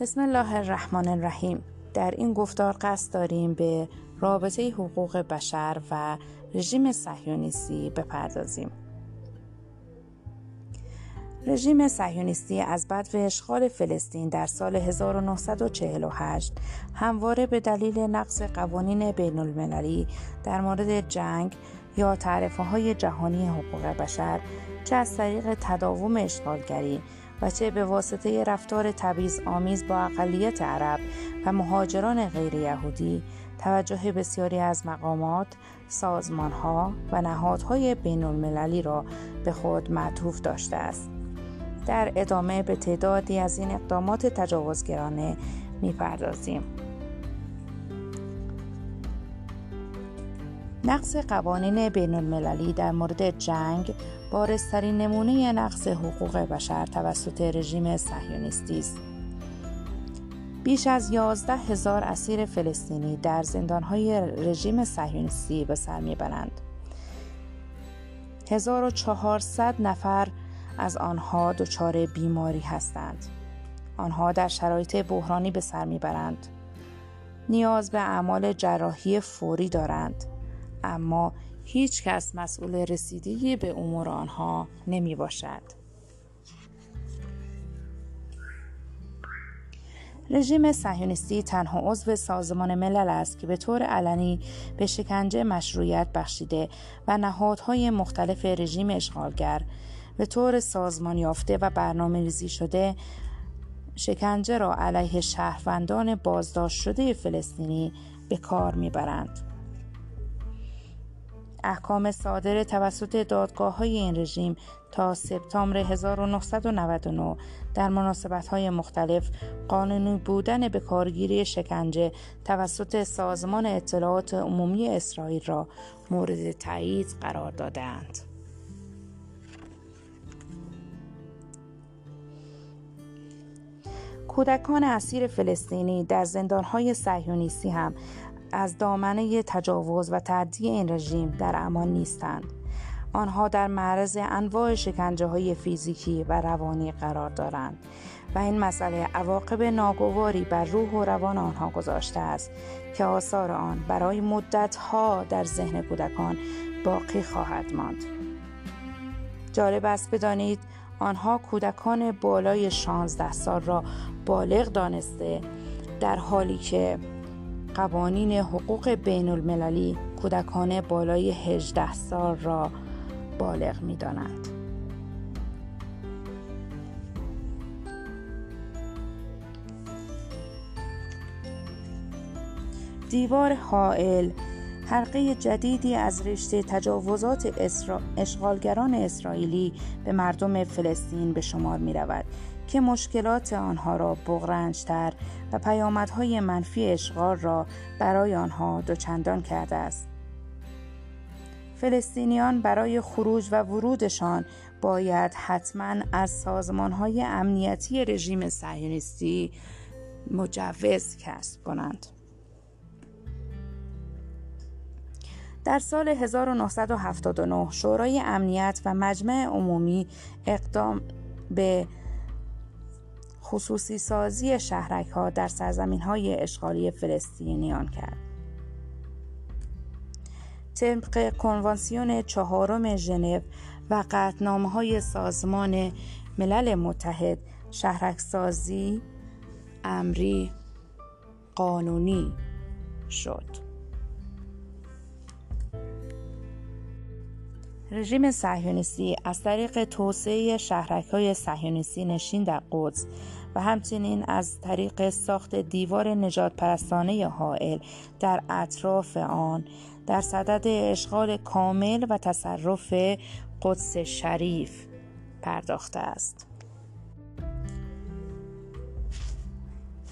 بسم الله الرحمن الرحیم. در این گفتار قصد داریم به رابطه حقوق بشر و رژیم صهیونیستی بپردازیم. رژیم صهیونیستی از بعد اشغال فلسطین در سال 1948 همواره به دلیل نقض قوانین بین المللی در مورد جنگ یا تعرفه های جهانی حقوق بشر چه از طریق تداوم اشغالگری و چه به واسطه رفتار تبعیض آمیز با اقلیت عرب و مهاجران غیر یهودی توجه بسیاری از مقامات، سازمانها و نهادهای بین المللی را به خود معطوف داشته است. در ادامه به تعدادی از این اقدامات تجاوزگرانه می‌پردازیم. نقض قوانین بین المللی در مورد جنگ بارسترین نمونه نقض حقوق بشر توسط رژیم صهیونیستی است. بیش از 11 هزار اسیر فلسطینی در زندانهای رژیم صهیونیستی به سر می‌برند. 1400 نفر از آنها دچار بیماری هستند. آنها در شرایط بحرانی به سر می‌برند. نیاز به اعمال جراحی فوری دارند اما هیچ کس مسئول رسیدگی به امور آنها نمی باشد. رژیم صهیونیستی تنها عضو سازمان ملل است که به طور علنی به شکنجه مشروعیت بخشیده و نهادهای مختلف رژیم اشغالگر به طور سازمان یافته و برنامه ریزی شده شکنجه را علیه شهروندان بازداشت شده فلسطینی به کار می‌برند. احکام صادر توسط دادگاه های این رژیم تا سپتامبر 1999 در مناسبت های مختلف قانونی بودن به کارگیری شکنجه توسط سازمان اطلاعات عمومی اسرائیل را مورد تایید قرار دادند. کودکان اسیر فلسطینی در زندانهای صهیونیستی هم از دامنه تجاوز و تعدی این رژیم در امان نیستند. آنها در معرض انواع شکنجه های فیزیکی و روانی قرار دارند و این مسئله عواقب ناگواری بر روح و روان آنها گذاشته است که آثار آن برای مدتها در ذهن کودکان باقی خواهد ماند. جالب است بدانید آنها کودکان بالای 16 سال را بالغ دانسته در حالی که قوانین حقوق بین المللی کودکان بالای 18 سال را بالغ می دانند. دیوار حائل حلقه جدیدی از رشته تجاوزات اسرا... اشغالگران اسرائیلی به مردم فلسطین به شمار می رود که مشکلات آنها را بغرنجتر و پیامدهای منفی اشغال را برای آنها دوچندان کرده است. فلسطینیان برای خروج و ورودشان باید حتما از سازمانهای امنیتی رژیم صهیونیستی مجوز کسب کنند. در سال 1979 شورای امنیت و مجمع عمومی اقدام به خصوصی سازی شهرک ها در سرزمین های اشغالی فلسطینیان کرد. طبق کنوانسیون چهارم ژنو و قطنامه های سازمان ملل متحد شهرک سازی امری قانونی شد. رژیم صهیونیستی از طریق توسعه شهرک های صهیونیستی نشین در قدس و همچنین از طریق ساخت دیوار نجات پرستانه حائل در اطراف آن در صدد اشغال کامل و تصرف قدس شریف پرداخته است.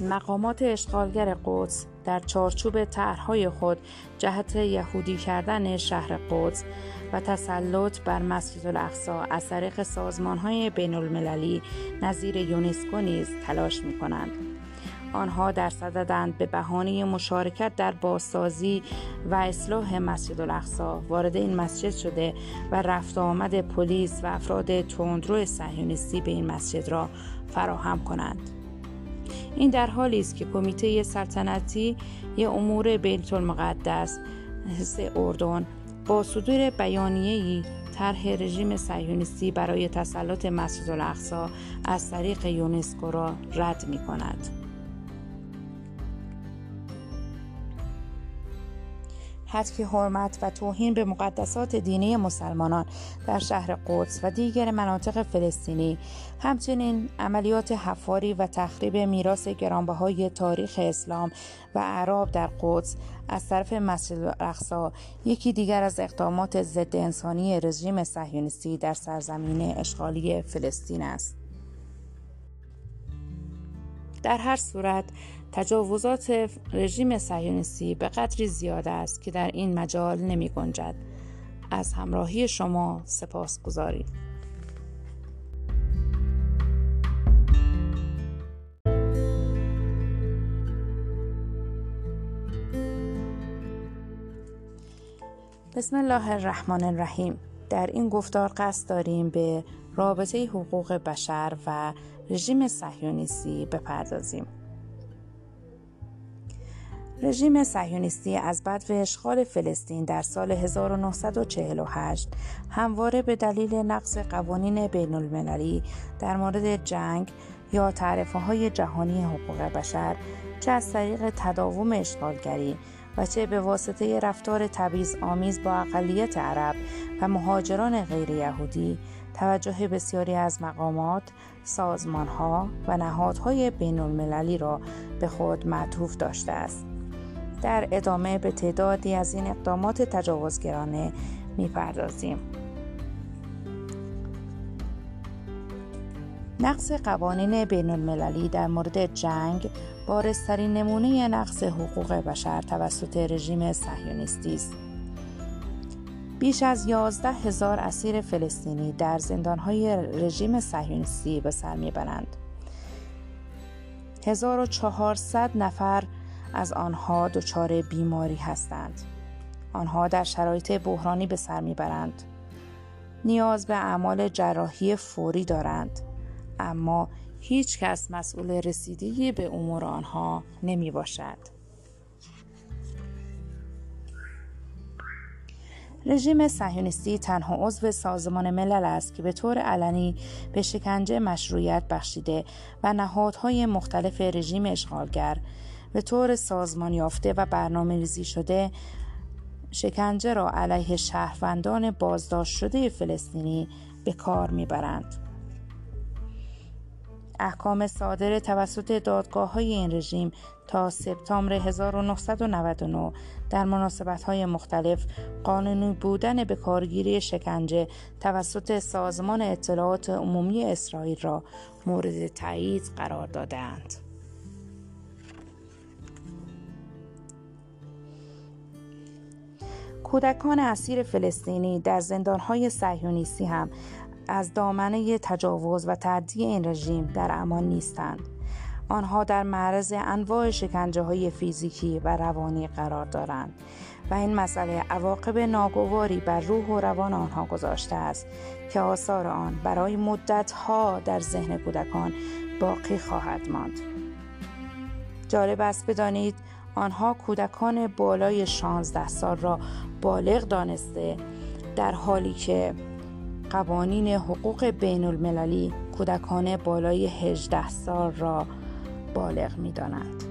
مقامات اشغالگر قدس در چارچوب طرحهای خود جهت یهودی کردن شهر قدس و تسلط بر مسجد الاقصا از طریق سازمانهای بین المللی نظیر یونسکو نیز تلاش می کنند. آنها در صددند به بهانه مشارکت در بازسازی و اصلاح مسجد الاقصا وارد این مسجد شده و رفت آمد پلیس و افراد تندرو صهیونیستی به این مسجد را فراهم کنند این در حالی است که کمیته سلطنتی امور بیت المقدس اردن با صدور بیانیه‌ای طرح رژیم صهیونیستی برای تسلط مسجد الاقصا از طریق یونسکو را رد می کند. حتک حرمت و توهین به مقدسات دینی مسلمانان در شهر قدس و دیگر مناطق فلسطینی همچنین عملیات حفاری و تخریب میراث گرانبهای تاریخ اسلام و عرب در قدس از طرف مسجد الاقصا یکی دیگر از اقدامات ضد انسانی رژیم صهیونیستی در سرزمین اشغالی فلسطین است. در هر صورت تجاوزات رژیم صهیونیستی به قدری زیاد است که در این مجال نمی گنجد. از همراهی شما سپاس گذارید. بسم الله الرحمن الرحیم در این گفتار قصد داریم به رابطه حقوق بشر و رژیم صهیونیستی بپردازیم. رژیم صهیونیستی از بعد اشغال فلسطین در سال 1948 همواره به دلیل نقض قوانین بین المللی در مورد جنگ یا تعرفه های جهانی حقوق بشر چه از طریق تداوم اشغالگری و چه به واسطه رفتار تبعیض آمیز با اقلیت عرب و مهاجران غیر یهودی توجه بسیاری از مقامات، سازمانها و نهادهای بین المللی را به خود معطوف داشته است. در ادامه به تعدادی از این اقدامات تجاوزگرانه می‌پردازیم. نقص قوانین بین المللی در مورد جنگ بارسترین نمونه نقص حقوق بشر توسط رژیم صهیونیستی است. بیش از 11 هزار اسیر فلسطینی در زندانهای رژیم صهیونیستی به سر می‌برند. 1400 نفر از آنها دچار بیماری هستند. آنها در شرایط بحرانی به سر می‌برند. نیاز به اعمال جراحی فوری دارند. اما هیچ کس مسئول رسیدگی به امور آنها نمی باشد. رژیم صهیونیستی تنها عضو سازمان ملل است که به طور علنی به شکنجه مشروعیت بخشیده و نهادهای مختلف رژیم اشغالگر به طور سازمان یافته و برنامه ریزی شده شکنجه را علیه شهروندان بازداشت شده فلسطینی به کار می‌برند. احکام صادر توسط دادگاه های این رژیم تا سپتامبر 1999 در مناسبت های مختلف قانونی بودن به کارگیری شکنجه توسط سازمان اطلاعات عمومی اسرائیل را مورد تایید قرار دادند. کودکان اسیر فلسطینی در زندانهای صهیونیستی هم از دامنه تجاوز و تعدی این رژیم در امان نیستند. آنها در معرض انواع شکنجه های فیزیکی و روانی قرار دارند و این مسئله عواقب ناگواری بر روح و روان آنها گذاشته است که آثار آن برای مدت ها در ذهن کودکان باقی خواهد ماند. جالب است بدانید آنها کودکان بالای 16 سال را بالغ دانسته در حالی که قوانین حقوق بین المللی کودکان بالای 18 سال را بالغ می دانند.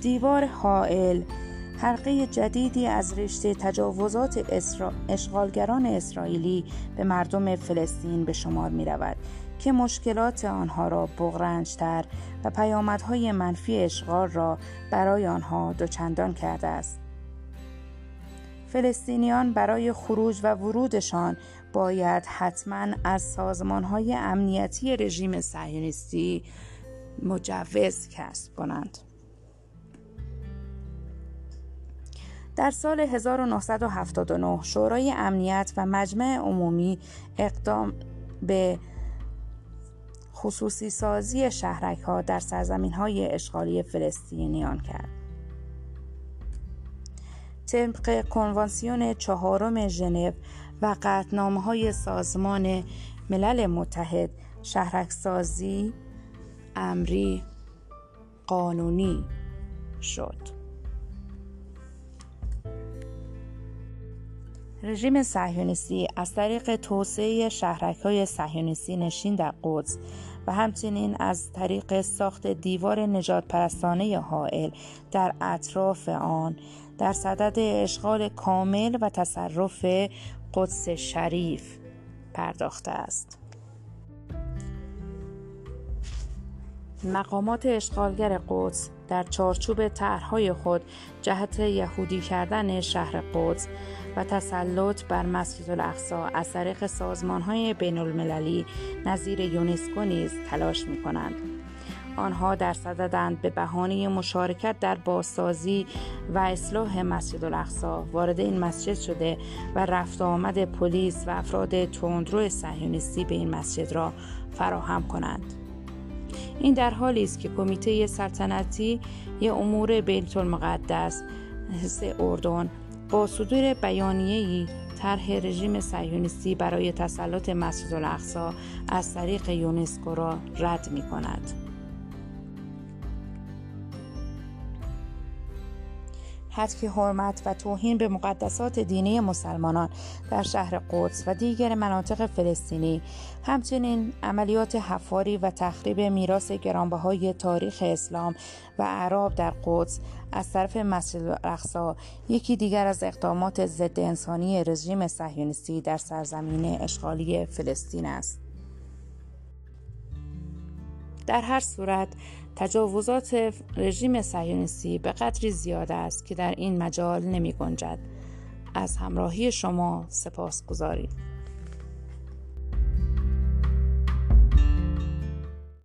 دیوار حائل حلقه جدیدی از رشته تجاوزات اسرا... اشغالگران اسرائیلی به مردم فلسطین به شمار می رود که مشکلات آنها را بغرنجتر و پیامدهای منفی اشغال را برای آنها دوچندان کرده است. فلسطینیان برای خروج و ورودشان باید حتما از سازمانهای امنیتی رژیم صهیونیستی مجوز کسب کنند. در سال 1979 شورای امنیت و مجمع عمومی اقدام به خصوصی سازی شهرک ها در سرزمین های اشغالی فلسطینیان کرد. طبق کنوانسیون چهارم ژنو و قطنامه های سازمان ملل متحد شهرکسازی امری قانونی شد رژیم صهیونیستی از طریق توسعه شهرک های صهیونیستی نشین در قدس و همچنین از طریق ساخت دیوار نجات پرستانه حائل در اطراف آن در صدد اشغال کامل و تصرف قدس شریف پرداخته است. مقامات اشغالگر قدس در چارچوب طرحهای خود جهت یهودی کردن شهر قدس و تسلط بر مسجد الاقصا از طریق سازمانهای بین المللی نظیر یونسکو نیز تلاش می کنند. آنها در صددند به بهانه مشارکت در بازسازی و اصلاح مسجد الاقصا وارد این مسجد شده و رفت آمد پلیس و افراد تندرو صهیونیستی به این مسجد را فراهم کنند. این در حالی است که کمیته سلطنتی یا امور بیت المقدس اردن با صدور بیانیه‌ای طرح رژیم صهیونیستی برای تسلط مسجد الاقصا از طریق یونسکو را رد می کند. حتک حرمت و توهین به مقدسات دینی مسلمانان در شهر قدس و دیگر مناطق فلسطینی. همچنین عملیات حفاری و تخریب میراث گرانبهای تاریخ اسلام و اعراب در قدس از طرف مسجد الاقصا یکی دیگر از اقدامات ضد انسانی رژیم صهیونیستی در سرزمین اشغالی فلسطین است. در هر صورت تجاوزات رژیم صهیونیستی به قدری زیاد است که در این مجال نمی گنجد. از همراهی شما سپاس گذارید.